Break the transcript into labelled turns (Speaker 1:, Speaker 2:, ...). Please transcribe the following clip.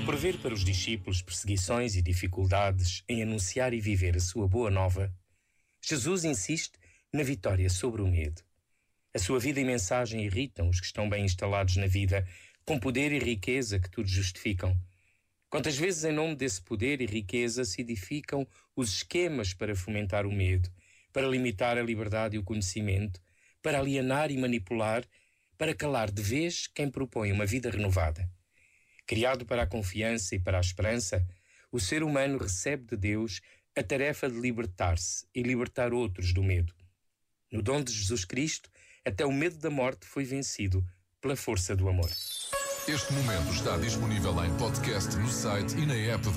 Speaker 1: Ao prever para os discípulos perseguições e dificuldades em anunciar e viver a sua boa nova, Jesus insiste na vitória sobre o medo. A sua vida e mensagem irritam os que estão bem instalados na vida, com poder e riqueza que tudo justificam. Quantas vezes, em nome desse poder e riqueza, se edificam os esquemas para fomentar o medo, para limitar a liberdade e o conhecimento, para alienar e manipular, para calar de vez quem propõe uma vida renovada. Criado para a confiança e para a esperança, o ser humano recebe de Deus a tarefa de libertar-se e libertar outros do medo. No dom de Jesus Cristo, até o medo da morte foi vencido pela força do amor.
Speaker 2: Este momento está disponível em podcast no site e na app